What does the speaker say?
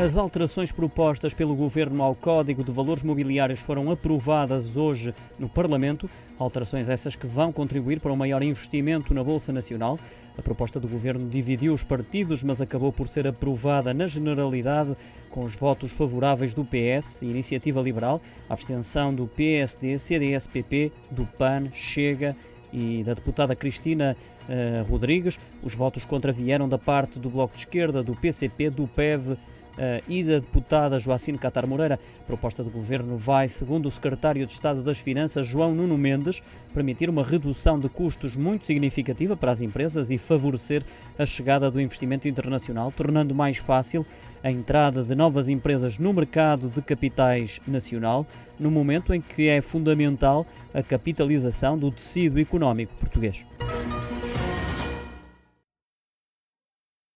As alterações propostas pelo Governo ao Código de Valores Mobiliários foram aprovadas hoje no Parlamento. Alterações essas que vão contribuir para um maior investimento na Bolsa Nacional. A proposta do Governo dividiu os partidos, mas acabou por ser aprovada na generalidade, com os votos favoráveis do PS, Iniciativa Liberal, abstenção do PSD, CDS-PP, do PAN, Chega e da deputada Cristina uh, Rodrigues. Os votos contra vieram da parte do Bloco de Esquerda, do PCP, do PEV e da deputada Joacine Catar Moreira. A proposta do governo vai, segundo o secretário de Estado das Finanças, João Nuno Mendes, permitir uma redução de custos muito significativa para as empresas e favorecer a chegada do investimento internacional, tornando mais fácil a entrada de novas empresas no mercado de capitais nacional, no momento em que é fundamental a capitalização do tecido económico português.